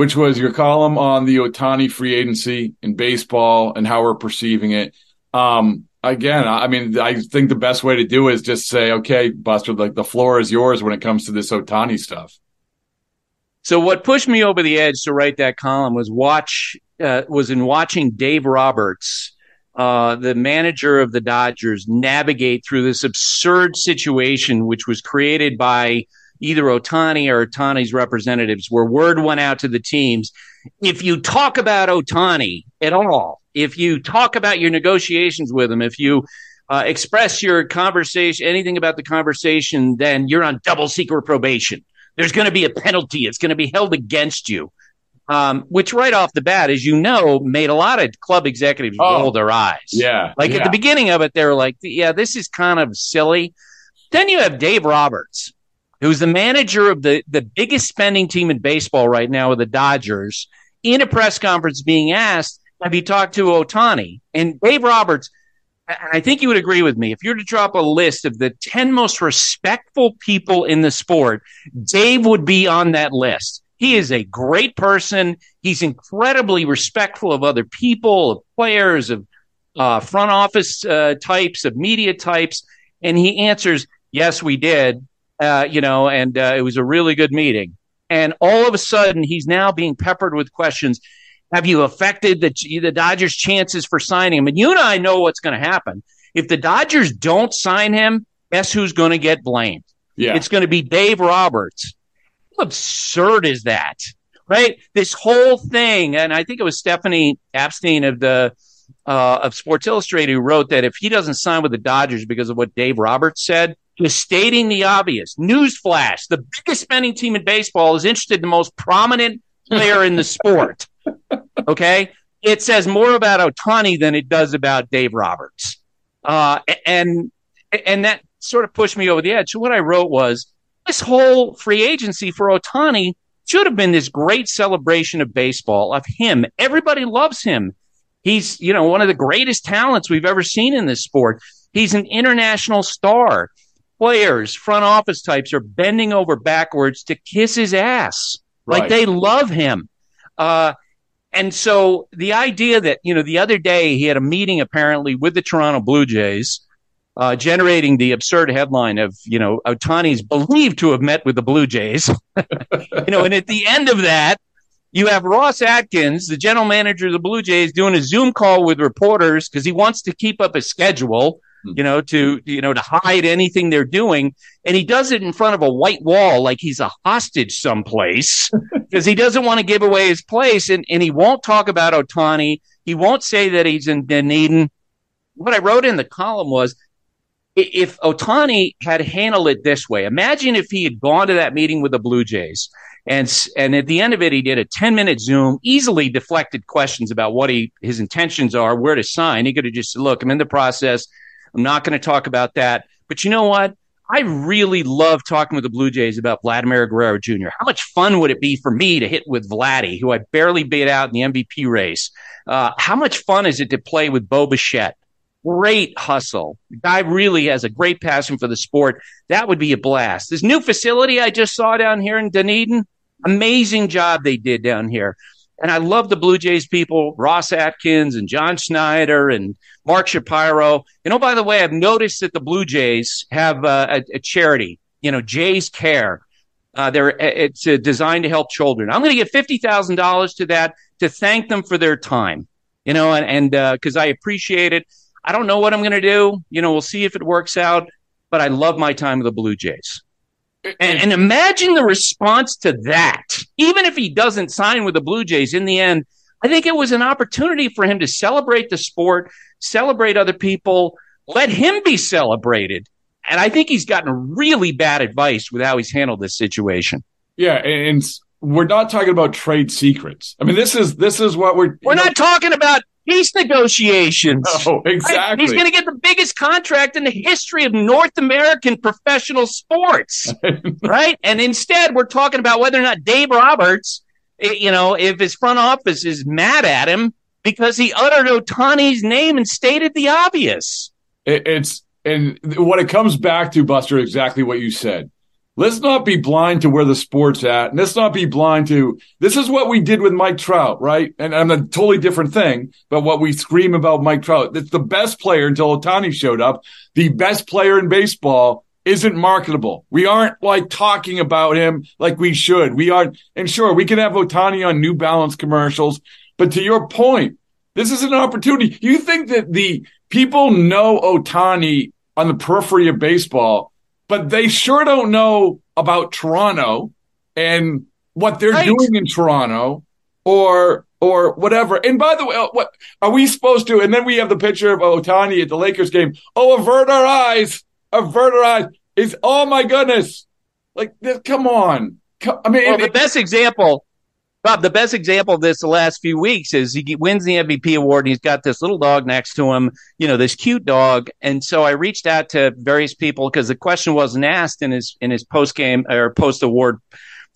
which was your column on the Ohtani free agency in baseball and how we're perceiving it. Um, again, I mean, I think the best way to do is just say, okay, Buster, like the floor is yours when it comes to this Ohtani stuff. So what pushed me over the edge to write that column was watch uh, was in watching Dave Roberts, uh, the manager of the Dodgers, navigate through this absurd situation, which was created by either Ohtani or Ohtani's representatives, where word went out to the teams. If you talk about Ohtani at all, if you talk about your negotiations with him, if you uh, express your conversation, anything about the conversation, then you're on double secret probation. There's going to be a penalty. It's going to be held against you. Um, which right off the bat, as you know, made a lot of club executives oh, roll their eyes. Yeah. Like yeah. at the beginning of it, they were like, yeah, this is kind of silly. Then you have Dave Roberts, who's the manager of the, the biggest spending team in baseball right now with the Dodgers, in a press conference being asked, have you talked to Ohtani? And Dave Roberts, and I think you would agree with me, if you were to drop a list of the 10 most respectful people in the sport, Dave would be on that list. He is a great person. He's incredibly respectful of other people, of players, of uh, front office uh, types, of media types. And he answers, yes, we did uh, you know, and uh, it was a really good meeting. And all of a sudden, he's now being peppered with questions. Have you affected the, the Dodgers' chances for signing him? And you and I know what's going to happen. If the Dodgers don't sign him, guess who's going to get blamed? Yeah. It's going to be Dave Roberts. How absurd is that? Right? This whole thing, and I think it was Stephanie Apstein of the uh, of Sports Illustrated who wrote that if he doesn't sign with the Dodgers because of what Dave Roberts said, just stating the obvious. Newsflash: the biggest spending team in baseball is interested in the most prominent player in the sport. Okay, it says more about Ohtani than it does about Dave Roberts, uh, and and that sort of pushed me over the edge. So what I wrote was this whole free agency for Ohtani should have been this great celebration of baseball of him. Everybody loves him. He's you know one of the greatest talents we've ever seen in this sport. He's an international star players, front office types are bending over backwards to kiss his ass. Right. Like they love him. Uh, and so the idea that, you know, the other day he had a meeting apparently with the Toronto Blue Jays, uh, generating the absurd headline of, you know, Ohtani's believed to have met with the Blue Jays. you know, and at the end of that, you have Ross Atkins, the general manager of the Blue Jays, doing a Zoom call with reporters because he wants to keep up his schedule. Hmm. you know, to, you know, to hide anything they're doing. And he does it in front of a white wall like he's a hostage someplace because he doesn't want to give away his place. And, and he won't talk about Ohtani. He won't say that he's in Dunedin. What I wrote in the column was if Ohtani had handled it this way, imagine if he had gone to that meeting with the Blue Jays and and at the end of it, he did a 10 minute Zoom, easily deflected questions about what he his intentions are, where to sign. He could have just said, "Look, I'm in the process. I'm not going to talk about that. But you know what? I really love talking with the Blue Jays about Vladimir Guerrero Jr. How much fun would it be for me to hit with Vladdy, who I barely beat out in the MVP race? Uh, how much fun is it to play with Bo Bichette? Great hustle. The guy really has a great passion for the sport. That would be a blast. This new facility I just saw down here in Dunedin, amazing job they did down here. And I love the Blue Jays people, Ross Atkins and John Schneider and Mark Shapiro. You know, by the way, I've noticed that the Blue Jays have uh, a, a, charity, you know, Jays Care. Uh, they're, it's uh, designed to help children. I'm going to give $50,000 to that to thank them for their time, you know, and and uh, I appreciate it. I don't know what I'm going to do. You know, we'll see if it works out. But I love my time with the Blue Jays. And, and imagine the response to that. Even if he doesn't sign with the Blue Jays in the end, I think it was an opportunity for him to celebrate the sport, celebrate other people, let him be celebrated. And I think he's gotten really bad advice with how he's handled this situation. Yeah, and we're not talking about trade secrets. I mean, this is this is what we're we're not talking about peace negotiations. Oh, exactly. Right? He's going to get the biggest contract in the history of North American professional sports, right? And instead, we're talking about whether or not Dave Roberts, eh, you know, if his front office is mad at him because he uttered Ohtani's name and stated the obvious. It's and what it comes back to, Buster, exactly what you said let's not be blind to where the sport's at. And let's not be blind to this is what we did with Mike Trout, right? And, and a totally different thing, but what we scream about Mike Trout. That's the best player until Ohtani showed up. The best player in baseball isn't marketable. We aren't like talking about him like we should. We aren't, and sure, we can have Ohtani on New Balance commercials, but to your point, this is an opportunity. You think that the people know Ohtani on the periphery of baseball but they sure don't know about Toronto and what they're right. doing in Toronto or or whatever. And by the way, uh, what are we supposed to? And then we have the picture of Ohtani at the Lakers game. Oh, avert our eyes, avert our eyes. Is oh my goodness, like this? come on. I mean, well, the best example Bob, the best example of this the last few weeks is he wins the MVP award and he's got this little dog next to him, you know, this cute dog. And so I reached out to various people because the question wasn't asked in his in his post game or post award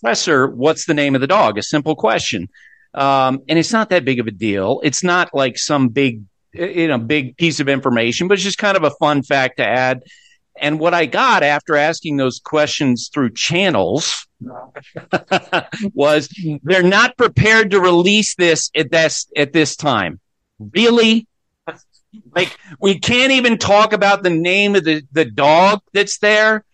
presser, what's the name of the dog? A simple question. Um, and it's not that big of a deal. It's not like some big, you know, big piece of information, but it's just kind of a fun fact to add. And what I got after asking those questions through channels was they're not prepared to release this at this at this time. Really? Like we can't even talk about the name of the, the dog that's there.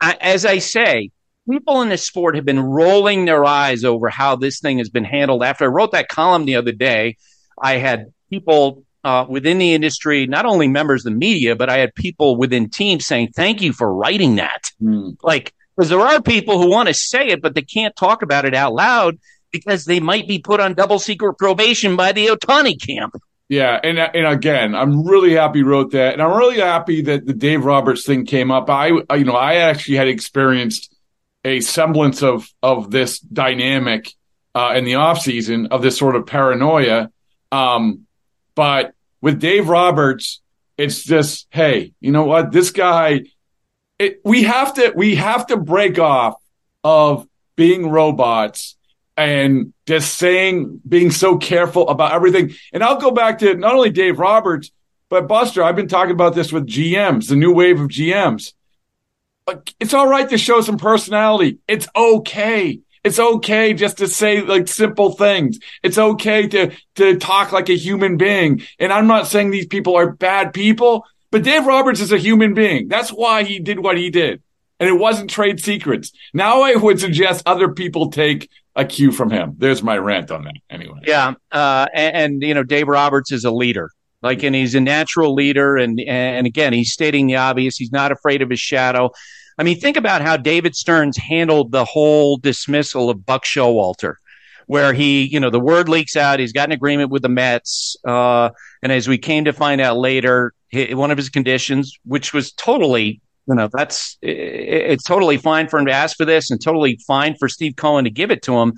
I, as I say, people in this sport have been rolling their eyes over how this thing has been handled. After I wrote that column the other day, I had people uh, within the industry, not only members of the media, but I had people within teams saying, "Thank you for writing that." Mm. Like, because there are people who want to say it, but they can't talk about it out loud because they might be put on double secret probation by the Ohtani camp. Yeah, and and again, I'm really happy wrote that, and I'm really happy that the Dave Roberts thing came up. I, you know, I actually had experienced a semblance of of this dynamic uh, in the off season of this sort of paranoia. Um, but with Dave Roberts, it's just, hey, you know what? This guy, it, we have to, we have to break off of being robots and just saying, being so careful about everything. And I'll go back to not only Dave Roberts, but Buster, I've been talking about this with GMs, the new wave of GMs. It's all right to show some personality. It's okay. It's okay just to say like simple things. It's okay to, to talk like a human being. And I'm not saying these people are bad people, but Dave Roberts is a human being. That's why he did what he did. And it wasn't trade secrets. Now I would suggest other people take a cue from him. There's my rant on that anyway. Yeah. Uh, and, and, you know, Dave Roberts is a leader. Like, and he's a natural leader. And, and again, he's stating the obvious. He's not afraid of his shadow. I mean, think about how David Stearns handled the whole dismissal of Buck Showalter, where he, you know, the word leaks out, he's got an agreement with the Mets. Uh, and as we came to find out later, he, one of his conditions, which was totally, you know, that's, it, it's totally fine for him to ask for this and totally fine for Steve Cohen to give it to him.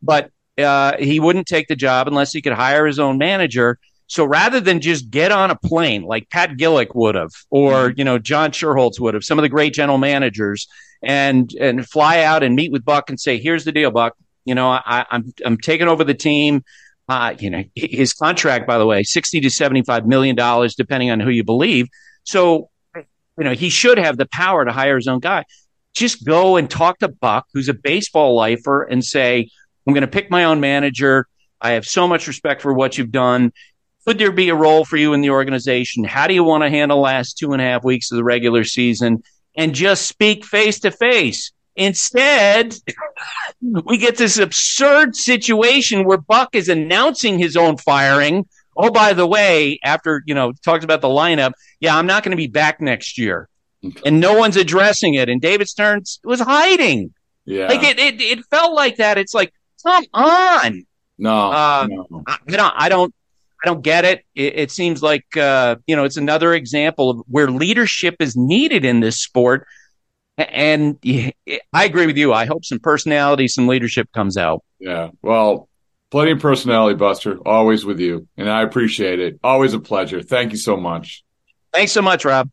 But uh, he wouldn't take the job unless he could hire his own manager. So rather than just get on a plane like Pat Gillick would have, or mm-hmm. you know John Schuerholz would have, some of the great general managers, and and fly out and meet with Buck and say, "Here's the deal, Buck. You know, I, I'm I'm taking over the team. Uh, you know, his contract, by the way, sixty to seventy-five million dollars, depending on who you believe. So, you know, he should have the power to hire his own guy. Just go and talk to Buck, who's a baseball lifer, and say, "I'm going to pick my own manager. I have so much respect for what you've done could there be a role for you in the organization? How do you want to handle last two and a half weeks of the regular season? And just speak face to face. Instead, we get this absurd situation where Buck is announcing his own firing. Oh, by the way, after, you know, talked about the lineup, yeah, I'm not going to be back next year. And no one's addressing it. And David Stearns was hiding. Yeah. Like it, it, it felt like that. It's like, come on. no, Uh, no. I I don't, I don't, I don't get it. It, it seems like, uh, you know, it's another example of where leadership is needed in this sport. And I agree with you. I hope some personality, some leadership comes out. Yeah. Well, plenty of personality, Buster. Always with you. And I appreciate it. Always a pleasure. Thank you so much. Thanks so much, Rob.